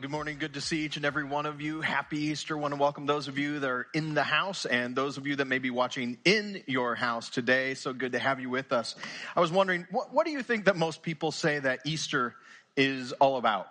Good morning. Good to see each and every one of you. Happy Easter. Want to welcome those of you that are in the house and those of you that may be watching in your house today. So good to have you with us. I was wondering, what, what do you think that most people say that Easter is all about?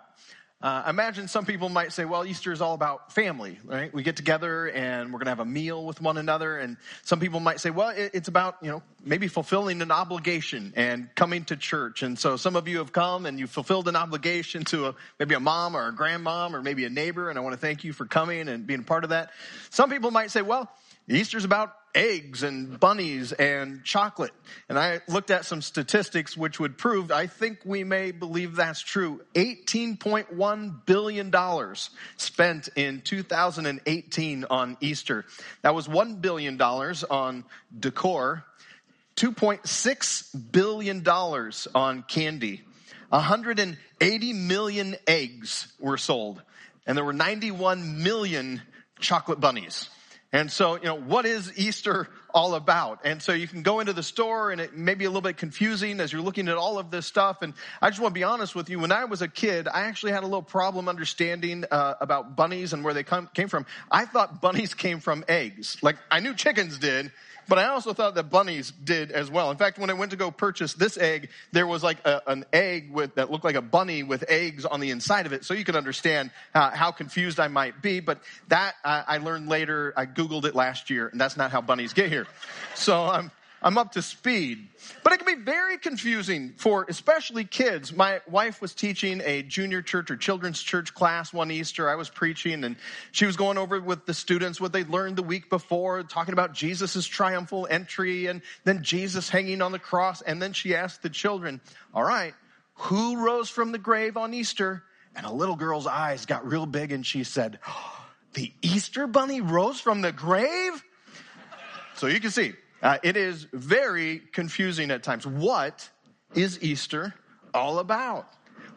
Uh, imagine some people might say, well, Easter is all about family, right? We get together and we're going to have a meal with one another. And some people might say, well, it, it's about, you know, maybe fulfilling an obligation and coming to church. And so some of you have come and you fulfilled an obligation to a, maybe a mom or a grandmom or maybe a neighbor. And I want to thank you for coming and being part of that. Some people might say, well, Easter's about eggs and bunnies and chocolate. And I looked at some statistics which would prove, I think we may believe that's true. $18.1 billion spent in 2018 on Easter. That was $1 billion on decor, $2.6 billion on candy. 180 million eggs were sold, and there were 91 million chocolate bunnies. And so, you know, what is Easter all about? And so you can go into the store and it may be a little bit confusing as you're looking at all of this stuff. And I just want to be honest with you. When I was a kid, I actually had a little problem understanding uh, about bunnies and where they come, came from. I thought bunnies came from eggs. Like I knew chickens did, but I also thought that bunnies did as well. In fact, when I went to go purchase this egg, there was like a, an egg with, that looked like a bunny with eggs on the inside of it. So you can understand uh, how confused I might be. But that uh, I learned later. I Googled it last year and that's not how bunnies get here. So I'm, I'm up to speed. But it can be very confusing for especially kids. My wife was teaching a junior church or children's church class one Easter. I was preaching and she was going over with the students what they'd learned the week before, talking about Jesus' triumphal entry and then Jesus hanging on the cross. And then she asked the children, all right, who rose from the grave on Easter? And a little girl's eyes got real big and she said, the Easter bunny rose from the grave? So you can see uh, it is very confusing at times. What is Easter all about?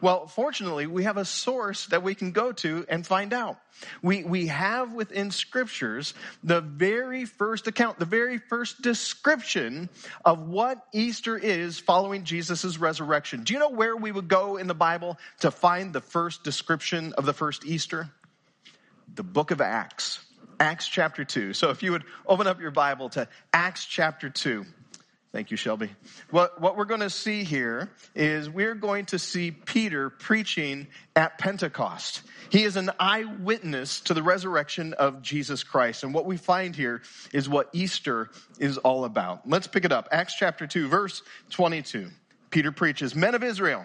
Well, fortunately, we have a source that we can go to and find out. We, we have within scriptures the very first account, the very first description of what Easter is following Jesus' resurrection. Do you know where we would go in the Bible to find the first description of the first Easter? The book of Acts. Acts chapter 2. So if you would open up your Bible to Acts chapter 2. Thank you, Shelby. What, what we're going to see here is we're going to see Peter preaching at Pentecost. He is an eyewitness to the resurrection of Jesus Christ. And what we find here is what Easter is all about. Let's pick it up. Acts chapter 2, verse 22. Peter preaches, Men of Israel,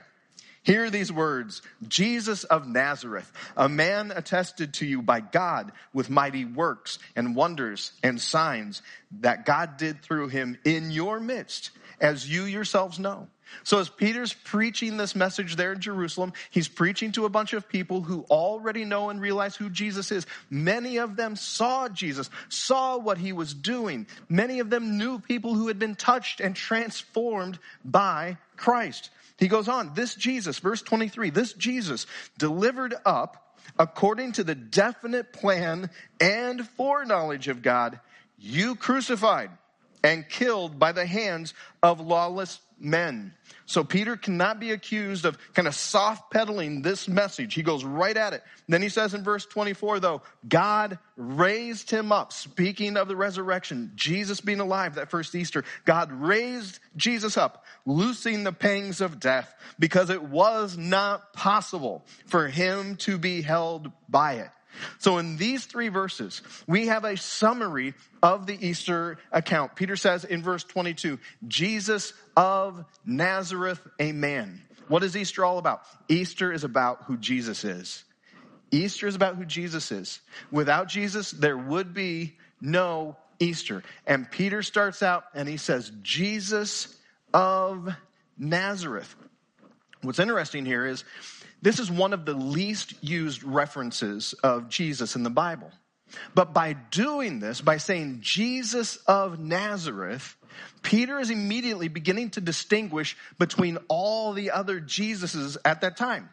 Hear these words Jesus of Nazareth, a man attested to you by God with mighty works and wonders and signs that God did through him in your midst, as you yourselves know. So as Peter's preaching this message there in Jerusalem, he's preaching to a bunch of people who already know and realize who Jesus is. Many of them saw Jesus, saw what he was doing. Many of them knew people who had been touched and transformed by Christ. He goes on, this Jesus, verse 23, this Jesus delivered up according to the definite plan and foreknowledge of God, you crucified and killed by the hands of lawless men. So Peter cannot be accused of kind of soft pedaling this message. He goes right at it. Then he says in verse 24, though, God raised him up. Speaking of the resurrection, Jesus being alive that first Easter, God raised Jesus up, loosing the pangs of death because it was not possible for him to be held by it. So in these three verses, we have a summary of the Easter account. Peter says in verse 22, Jesus of Nazareth, a man. What is Easter all about? Easter is about who Jesus is. Easter is about who Jesus is. Without Jesus, there would be no Easter. And Peter starts out and he says, Jesus of Nazareth. What's interesting here is this is one of the least used references of Jesus in the Bible. But by doing this, by saying Jesus of Nazareth, Peter is immediately beginning to distinguish between all the other Jesuses at that time.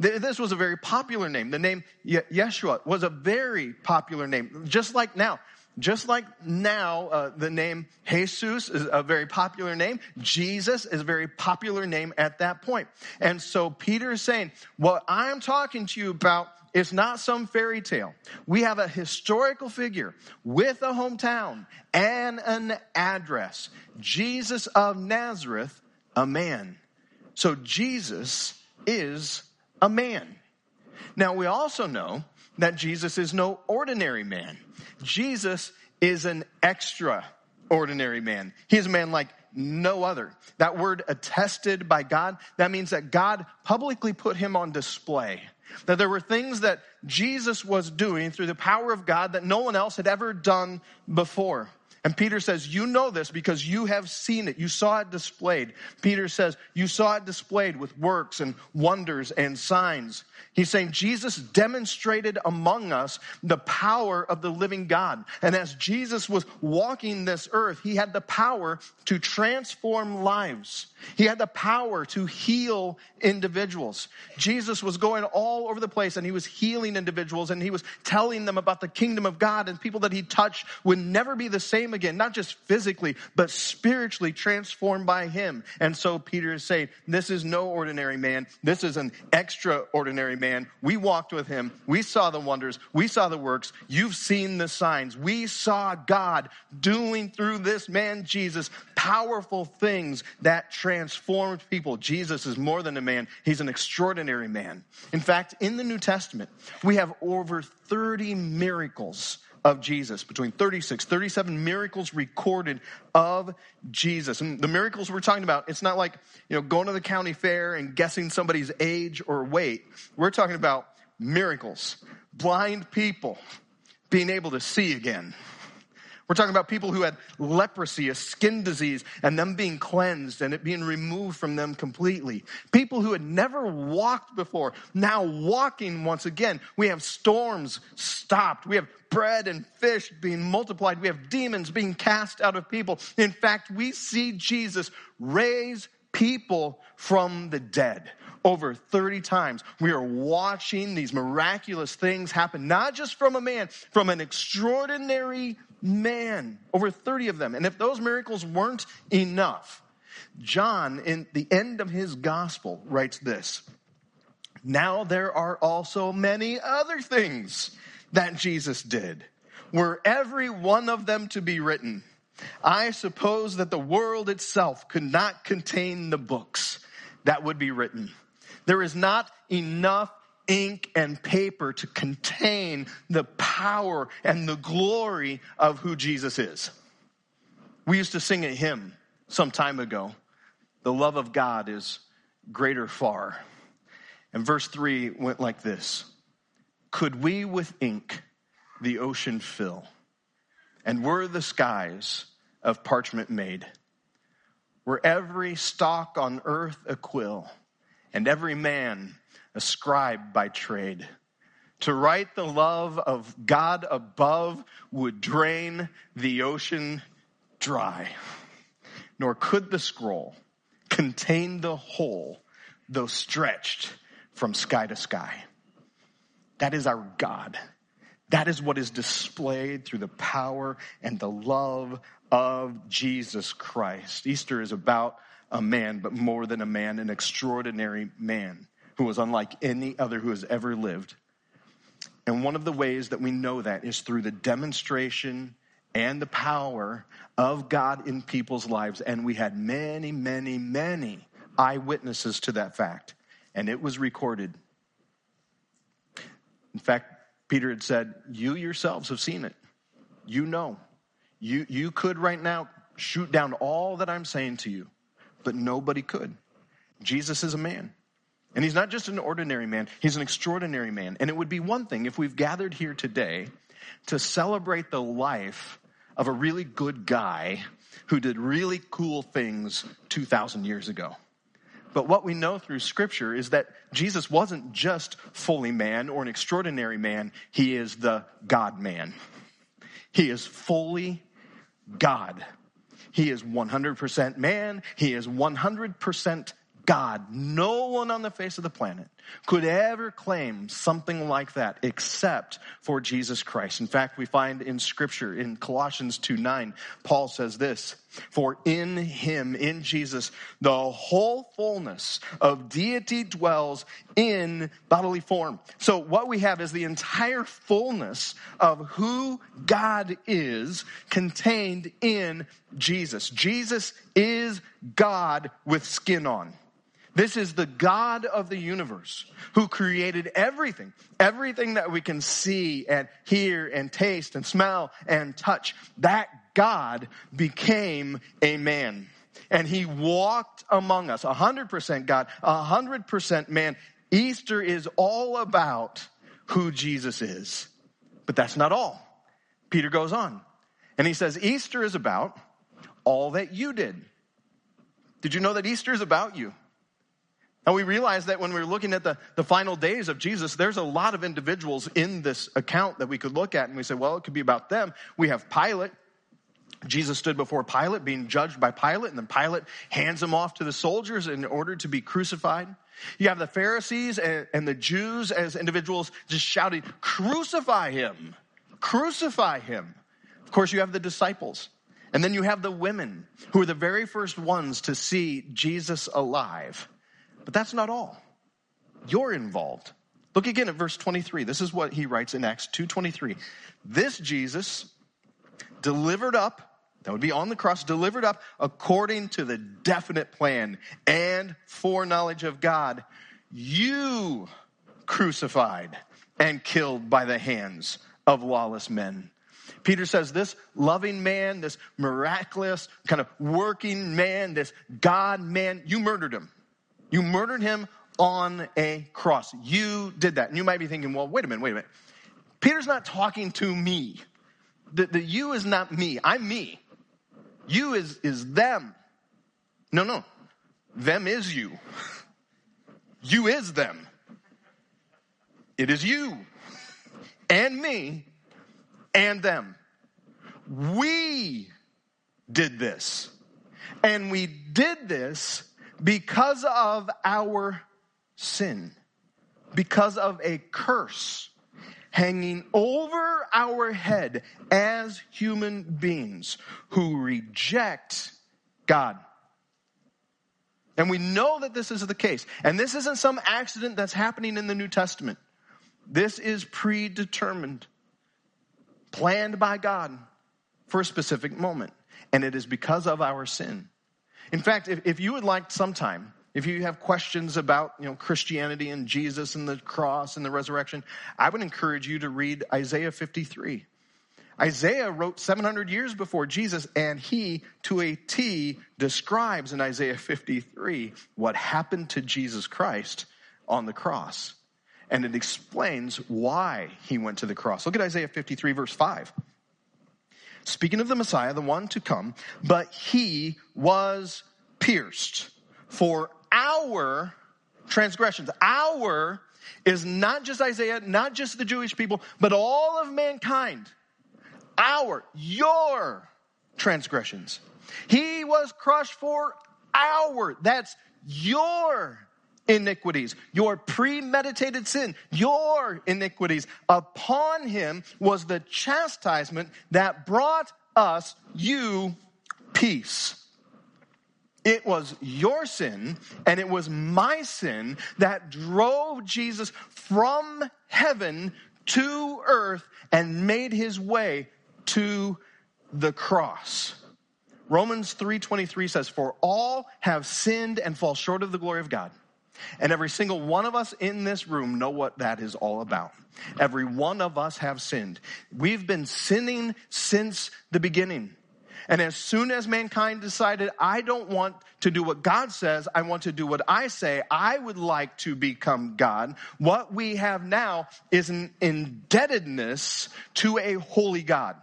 This was a very popular name. The name Yeshua was a very popular name. Just like now, just like now, uh, the name Jesus is a very popular name. Jesus is a very popular name at that point. And so Peter is saying, what I'm talking to you about is not some fairy tale. We have a historical figure with a hometown and an address. Jesus of Nazareth, a man. So Jesus is a man. Now we also know that Jesus is no ordinary man. Jesus is an extraordinary man. He is a man like no other. That word attested by God, that means that God publicly put him on display. That there were things that Jesus was doing through the power of God that no one else had ever done before. And Peter says, You know this because you have seen it. You saw it displayed. Peter says, You saw it displayed with works and wonders and signs. He's saying Jesus demonstrated among us the power of the living God. And as Jesus was walking this earth, he had the power to transform lives. He had the power to heal individuals. Jesus was going all over the place and he was healing individuals and he was telling them about the kingdom of God and people that he touched would never be the same again, not just physically, but spiritually transformed by him. And so Peter is saying, this is no ordinary man. This is an extraordinary man. We walked with him. We saw the wonders. We saw the works. You've seen the signs. We saw God doing through this man, Jesus, powerful things that transformed people. Jesus is more than a man. He's an extraordinary man. In fact, in the New Testament, we have over 30 miracles of Jesus, between 36, 37 miracles recorded of Jesus. And the miracles we're talking about, it's not like, you know, going to the county fair and guessing somebody's age or weight. We're talking about miracles. Blind people being able to see again. We're talking about people who had leprosy, a skin disease, and them being cleansed and it being removed from them completely. People who had never walked before, now walking once again. We have storms stopped. We have bread and fish being multiplied. We have demons being cast out of people. In fact, we see Jesus raise people from the dead over 30 times. We are watching these miraculous things happen, not just from a man, from an extraordinary man, over 30 of them. And if those miracles weren't enough, John, in the end of his gospel, writes this Now there are also many other things that Jesus did. Were every one of them to be written, I suppose that the world itself could not contain the books that would be written. There is not enough ink and paper to contain the power and the glory of who Jesus is. We used to sing a hymn some time ago. The love of God is greater far. And verse 3 went like this Could we with ink the ocean fill, and were the skies of parchment made? Were every stalk on earth a quill, and every man a scribe by trade. To write the love of God above would drain the ocean dry, nor could the scroll contain the whole, though stretched from sky to sky. That is our God. That is what is displayed through the power and the love of Jesus Christ. Easter is about a man, but more than a man, an extraordinary man who was unlike any other who has ever lived. And one of the ways that we know that is through the demonstration and the power of God in people's lives. And we had many, many, many eyewitnesses to that fact. And it was recorded. In fact, Peter had said, You yourselves have seen it. You know. You, you could right now shoot down all that I'm saying to you, but nobody could. Jesus is a man. And he's not just an ordinary man, he's an extraordinary man. And it would be one thing if we've gathered here today to celebrate the life of a really good guy who did really cool things 2,000 years ago. But what we know through scripture is that Jesus wasn't just fully man or an extraordinary man. He is the God man. He is fully God. He is 100% man. He is 100% God. No one on the face of the planet could ever claim something like that except for Jesus Christ. In fact, we find in scripture in Colossians 2 9, Paul says this, for in him, in Jesus, the whole fullness of deity dwells in bodily form. So what we have is the entire fullness of who God is contained in Jesus. Jesus is God with skin on. This is the God of the universe who created everything, everything that we can see and hear and taste and smell and touch. That God became a man and he walked among us, 100% God, 100% man. Easter is all about who Jesus is. But that's not all. Peter goes on and he says, Easter is about all that you did. Did you know that Easter is about you? And we realize that when we're looking at the, the final days of Jesus, there's a lot of individuals in this account that we could look at and we say, well, it could be about them. We have Pilate. Jesus stood before Pilate, being judged by Pilate, and then Pilate hands him off to the soldiers in order to be crucified. You have the Pharisees and, and the Jews as individuals just shouting, crucify him, crucify him. Of course, you have the disciples. And then you have the women who are the very first ones to see Jesus alive. But that's not all. You're involved. Look again at verse 23. This is what he writes in Acts 2:23. This Jesus delivered up that would be on the cross, delivered up according to the definite plan and foreknowledge of God. You crucified and killed by the hands of lawless men. Peter says this loving man, this miraculous kind of working man, this God man, you murdered him. You murdered him on a cross. You did that. And you might be thinking, well, wait a minute, wait a minute. Peter's not talking to me. The, the you is not me. I'm me. You is, is them. No, no. Them is you. You is them. It is you and me and them. We did this. And we did this because of our sin, because of a curse hanging over our head as human beings who reject God. And we know that this is the case. And this isn't some accident that's happening in the New Testament. This is predetermined, planned by God for a specific moment. And it is because of our sin. In fact, if, if you would like sometime, if you have questions about you know, Christianity and Jesus and the cross and the resurrection, I would encourage you to read Isaiah 53. Isaiah wrote 700 years before Jesus, and he, to a T, describes in Isaiah 53 what happened to Jesus Christ on the cross. And it explains why he went to the cross. Look at Isaiah 53, verse 5 speaking of the Messiah, the one to come, but he was pierced for our transgressions. Our is not just Isaiah, not just the Jewish people, but all of mankind. Our, your transgressions. He was crushed for our, that's your iniquities, your premeditated sin, your iniquities. Upon him was the chastisement that brought us, you, peace. It was your sin and it was my sin that drove Jesus from heaven to earth and made his way to the cross. Romans 3:23 says for all have sinned and fall short of the glory of God. And every single one of us in this room know what that is all about. Every one of us have sinned. We've been sinning since the beginning. And as soon as mankind decided, I don't want to do what God says, I want to do what I say, I would like to become God, what we have now is an indebtedness to a holy God.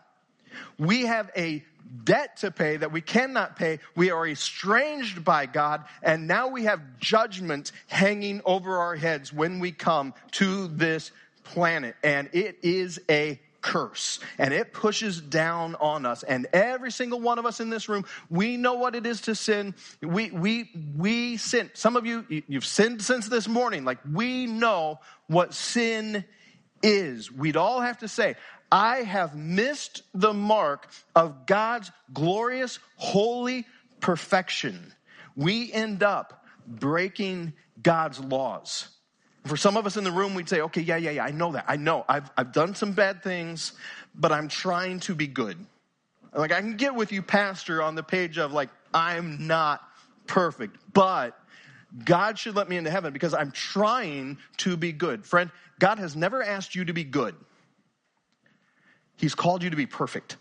We have a debt to pay that we cannot pay. We are estranged by God, and now we have judgment hanging over our heads when we come to this planet. And it is a curse and it pushes down on us. And every single one of us in this room we know what it is to sin. We we we sin. Some of you you've sinned since this morning. Like we know what sin is. We'd all have to say I have missed the mark of God's glorious, holy perfection. We end up breaking God's laws. For some of us in the room, we'd say, okay, yeah, yeah, yeah, I know that. I know. I've, I've done some bad things, but I'm trying to be good. Like, I can get with you, Pastor, on the page of, like, I'm not perfect, but God should let me into heaven because I'm trying to be good. Friend, God has never asked you to be good. He's called you to be perfect.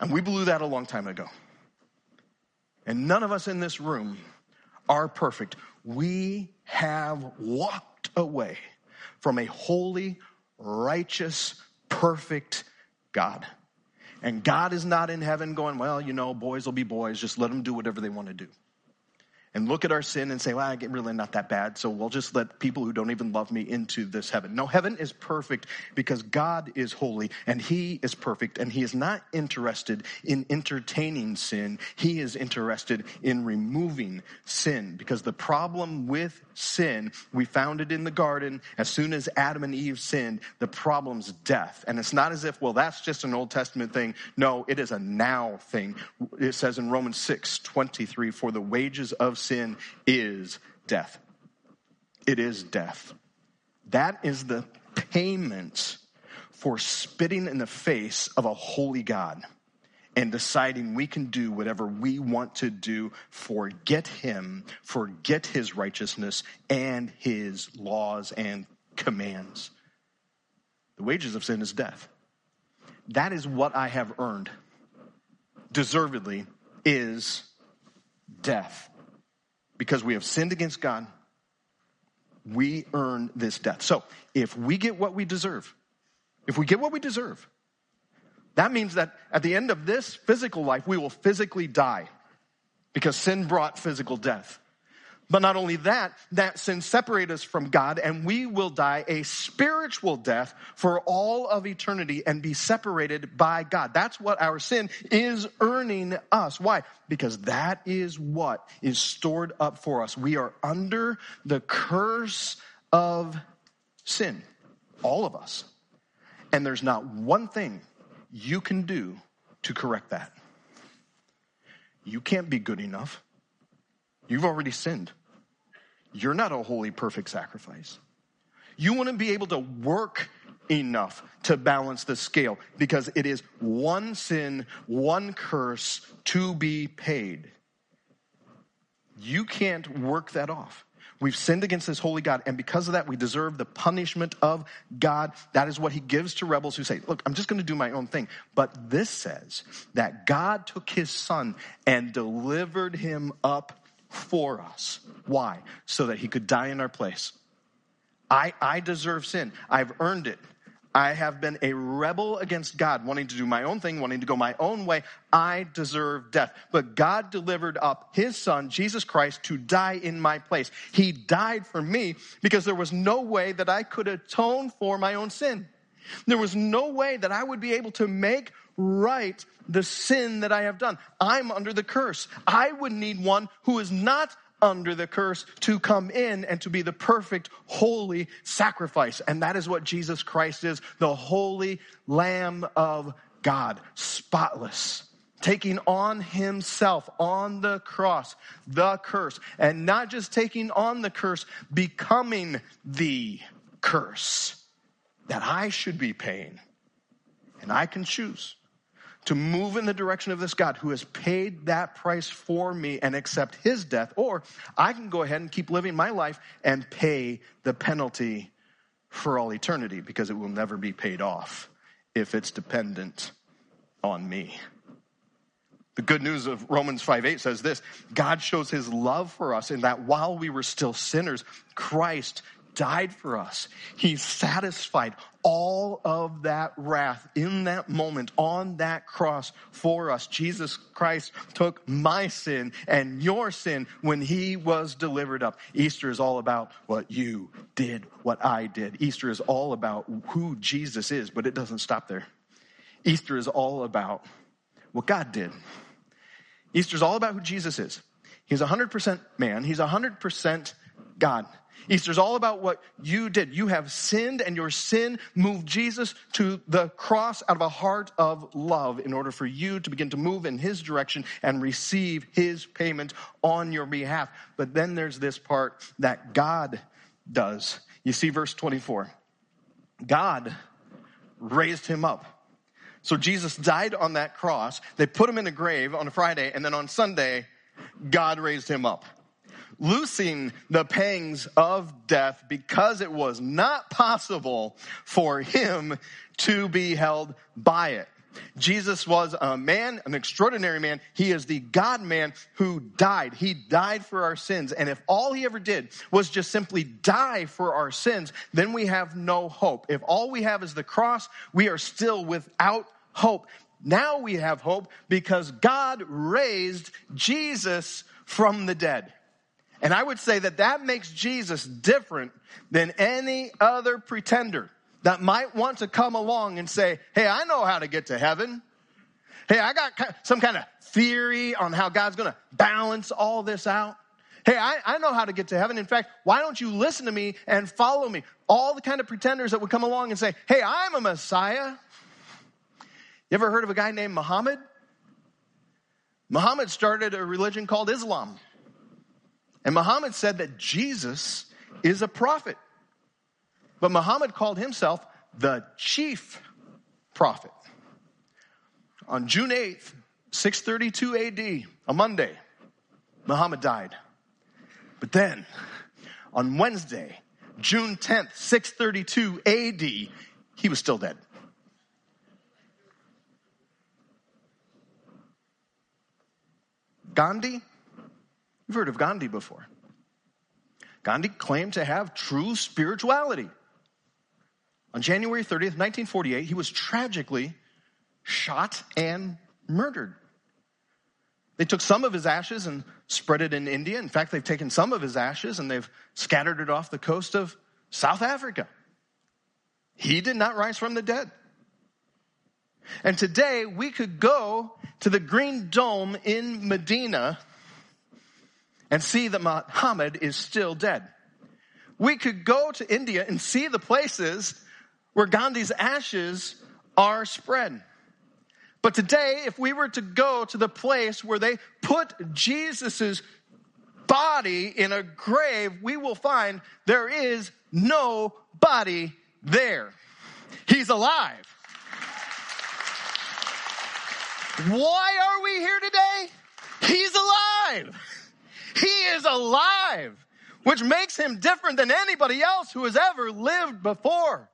And we blew that a long time ago. And none of us in this room are perfect. We have walked away from a holy, righteous, perfect God. And God is not in heaven going, well, you know, boys will be boys, just let them do whatever they want to do and look at our sin and say, well, I get really not that bad, so we'll just let people who don't even love me into this heaven. No, heaven is perfect because God is holy and He is perfect and He is not interested in entertaining sin. He is interested in removing sin because the problem with sin, we found it in the garden. As soon as Adam and Eve sinned, the problem's death. And it's not as if, well, that's just an Old Testament thing. No, it is a now thing. It says in Romans 6 23, for the wages of sin is death. It is death. That is the payment for spitting in the face of a holy God and deciding we can do whatever we want to do, forget Him, forget His righteousness and His laws and commands. The wages of sin is death. That is what I have earned, deservedly, is death because we have sinned against God, we earn this death. So if we get what we deserve, if we get what we deserve, that means that at the end of this physical life, we will physically die because sin brought physical death. But not only that, that sin separates us from God and we will die a spiritual death for all of eternity and be separated by God. That's what our sin is earning us. Why? Because that is what is stored up for us. We are under the curse of sin. All of us. And there's not one thing you can do to correct that. You can't be good enough. You've already sinned. You're not a holy, perfect sacrifice. You to be able to work enough to balance the scale because it is one sin, one curse to be paid. You can't work that off. We've sinned against this holy God, and because of that, we deserve the punishment of God. That is what he gives to rebels who say, Look, I'm just going to do my own thing. But this says that God took his son and delivered him up for us. Why? So that he could die in our place. I, I deserve sin. I've earned it. I have been a rebel against God, wanting to do my own thing, wanting to go my own way. I deserve death. But God delivered up his son, Jesus Christ, to die in my place. He died for me because there was no way that I could atone for my own sin. There was no way that I would be able to make right the sin that I have done. I'm under the curse. I would need one who is not under the curse to come in and to be the perfect, holy sacrifice. And that is what Jesus Christ is the holy Lamb of God, spotless, taking on himself on the cross the curse. And not just taking on the curse, becoming the curse that I should be paying. And I can choose to move in the direction of this God who has paid that price for me and accept his death, or I can go ahead and keep living my life and pay the penalty for all eternity because it will never be paid off if it's dependent on me. The good news of Romans 5 8 says this God shows his love for us in that while we were still sinners, Christ died for us. He satisfied all of that wrath in that moment on that cross for us. Jesus Christ took my sin and your sin when he was delivered up. Easter is all about what you did, what I did. Easter is all about who Jesus is, but it doesn't stop there. Easter is all about what God did. Easter is all about who Jesus is. He's 100% man. He's 100% God. Easter's all about what you did. You have sinned and your sin moved Jesus to the cross out of a heart of love in order for you to begin to move in his direction and receive his payment on your behalf. But then there's this part that God does. You see verse 24. God raised him up. So Jesus died on that cross. They put him in a grave on a Friday and then on Sunday, God raised him up loosing the pangs of death because it was not possible for him to be held by it. Jesus was a man, an extraordinary man. He is the God man who died. He died for our sins. And if all he ever did was just simply die for our sins, then we have no hope. If all we have is the cross, we are still without hope. Now we have hope because God raised Jesus from the dead. And I would say that that makes Jesus different than any other pretender that might want to come along and say, Hey, I know how to get to heaven. Hey, I got some kind of theory on how God's going to balance all this out. Hey, I, I know how to get to heaven. In fact, why don't you listen to me and follow me? All the kind of pretenders that would come along and say, Hey, I'm a Messiah. You ever heard of a guy named Muhammad? Muhammad started a religion called Islam. And Muhammad said that Jesus is a prophet. But Muhammad called himself the chief prophet. On June 8th, 632 AD, a Monday, Muhammad died. But then, on Wednesday, June 10th, 632 AD, he was still dead. Gandhi You've heard of Gandhi before. Gandhi claimed to have true spirituality. On January 30th, 1948, he was tragically shot and murdered. They took some of his ashes and spread it in India. In fact, they've taken some of his ashes and they've scattered it off the coast of South Africa. He did not rise from the dead. And today we could go to the Green Dome in Medina and see that Muhammad is still dead. We could go to India and see the places where Gandhi's ashes are spread. But today, if we were to go to the place where they put Jesus's body in a grave, we will find there is no body there. He's alive. Why are we here today? He's alive. He is alive, which makes him different than anybody else who has ever lived before.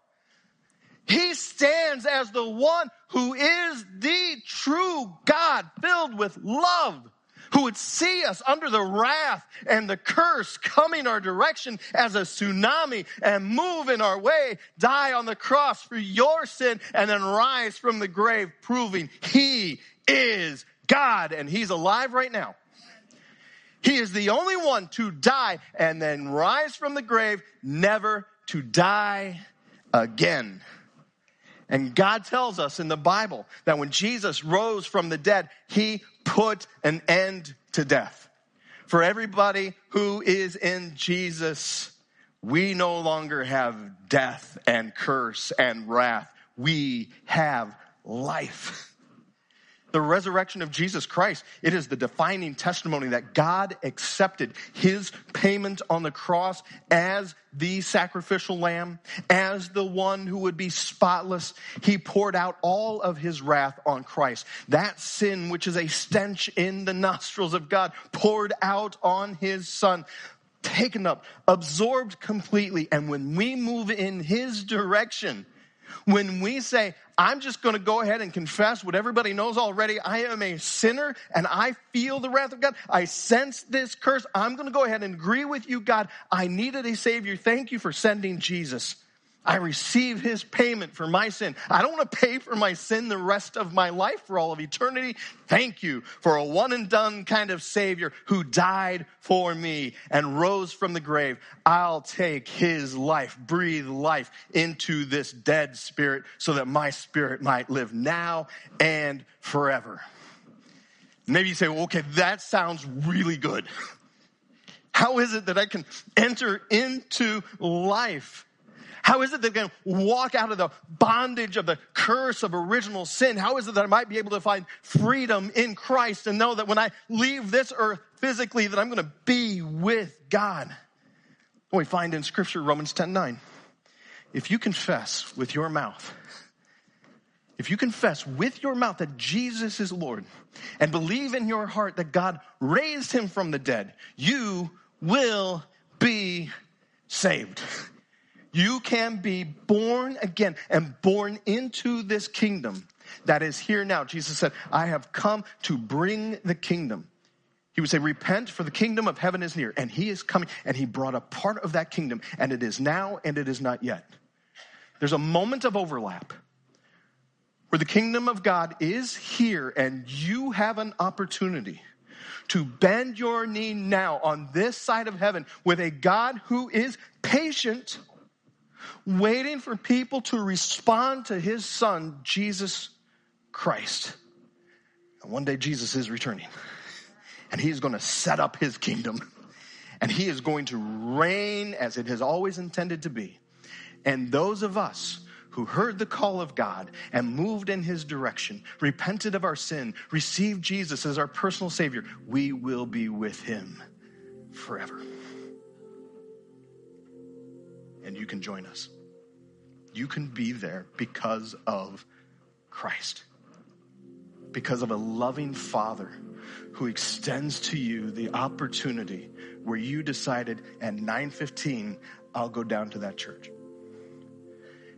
He stands as the one who is the true God filled with love, who would see us under the wrath and the curse coming our direction as a tsunami and move in our way, die on the cross for your sin, and then rise from the grave, proving he is God and he's alive right now. He is the only one to die and then rise from the grave, never to die again. And God tells us in the Bible that when Jesus rose from the dead, he put an end to death. For everybody who is in Jesus, we no longer have death and curse and wrath. We have life the resurrection of Jesus Christ, it is the defining testimony that God accepted his payment on the cross as the sacrificial lamb, as the one who would be spotless. He poured out all of his wrath on Christ. That sin, which is a stench in the nostrils of God, poured out on his son taken up, absorbed completely. And when we move in his direction, When we say, I'm just going to go ahead and confess what everybody knows already. I am a sinner and I feel the wrath of God. I sense this curse. I'm going to go ahead and agree with you, God. I needed a savior. Thank you for sending Jesus. I receive his payment for my sin. I don't want to pay for my sin the rest of my life for all of eternity. Thank you for a one and done kind of savior who died for me and rose from the grave. I'll take his life, breathe life into this dead spirit so that my spirit might live now and forever. Maybe you say, well, okay, that sounds really good. How is it that I can enter into life? How is it that I can walk out of the bondage of the curse of original sin? How is it that I might be able to find freedom in Christ and know that when I leave this earth physically that I'm going to be with God? we find in scripture, Romans 10, 9. If you confess with your mouth, if you confess with your mouth that Jesus is Lord and believe in your heart that God raised him from the dead, you will be saved. You can be born again and born into this kingdom that is here now. Jesus said, I have come to bring the kingdom. He would say, Repent, for the kingdom of heaven is near. And he is coming, and he brought a part of that kingdom, and it is now and it is not yet. There's a moment of overlap where the kingdom of God is here, and you have an opportunity to bend your knee now on this side of heaven with a God who is patient waiting for people to respond to his son, Jesus Christ. And one day Jesus is returning and he is going to set up his kingdom and he is going to reign as it has always intended to be. And those of us who heard the call of God and moved in his direction, repented of our sin, received Jesus as our personal Savior, we will be with him forever. And you can join us you can be there because of Christ. Because of a loving Father who extends to you the opportunity where you decided at 9:15 I'll go down to that church.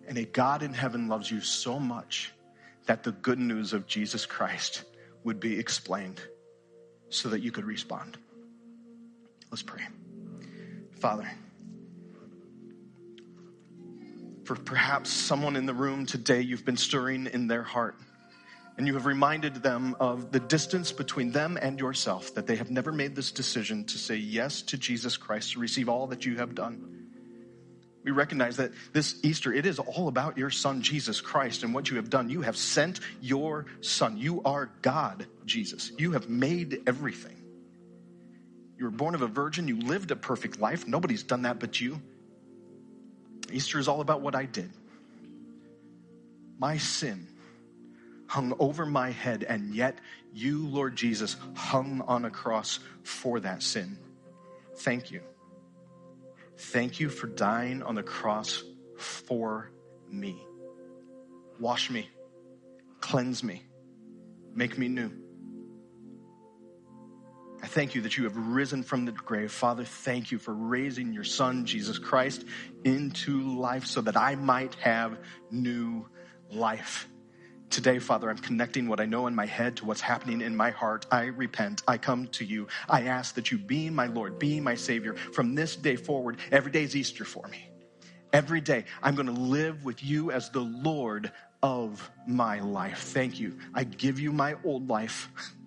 And a God in heaven loves you so much that the good news of Jesus Christ would be explained so that you could respond. Let's pray. Father, for perhaps someone in the room today you've been stirring in their heart. And you have reminded them of the distance between them and yourself, that they have never made this decision to say yes to Jesus Christ, to receive all that you have done. We recognize that this Easter, it is all about your Son, Jesus Christ, and what you have done. You have sent your Son. You are God, Jesus. You have made everything. You were born of a virgin. You lived a perfect life. Nobody's done that but you. Easter is all about what I did. My sin hung over my head, and yet you, Lord Jesus, hung on a cross for that sin. Thank you. Thank you for dying on the cross for me. Wash me, cleanse me, make me new. I thank you that you have risen from the grave. Father, thank you for raising your son, Jesus Christ, into life so that I might have new life. Today, Father, I'm connecting what I know in my head to what's happening in my heart. I repent. I come to you. I ask that you be my Lord, be my Savior. From this day forward, every day is Easter for me. Every day, I'm going to live with you as the Lord of my life. Thank you. I give you my old life.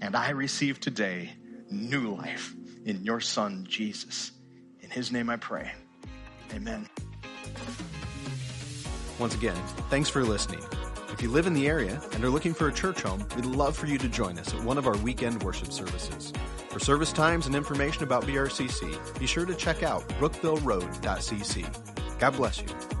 And I receive today new life in your Son, Jesus. In his name I pray. Amen. Once again, thanks for listening. If you live in the area and are looking for a church home, we'd love for you to join us at one of our weekend worship services. For service times and information about BRCC, be sure to check out brookvilleroad.cc. God bless you.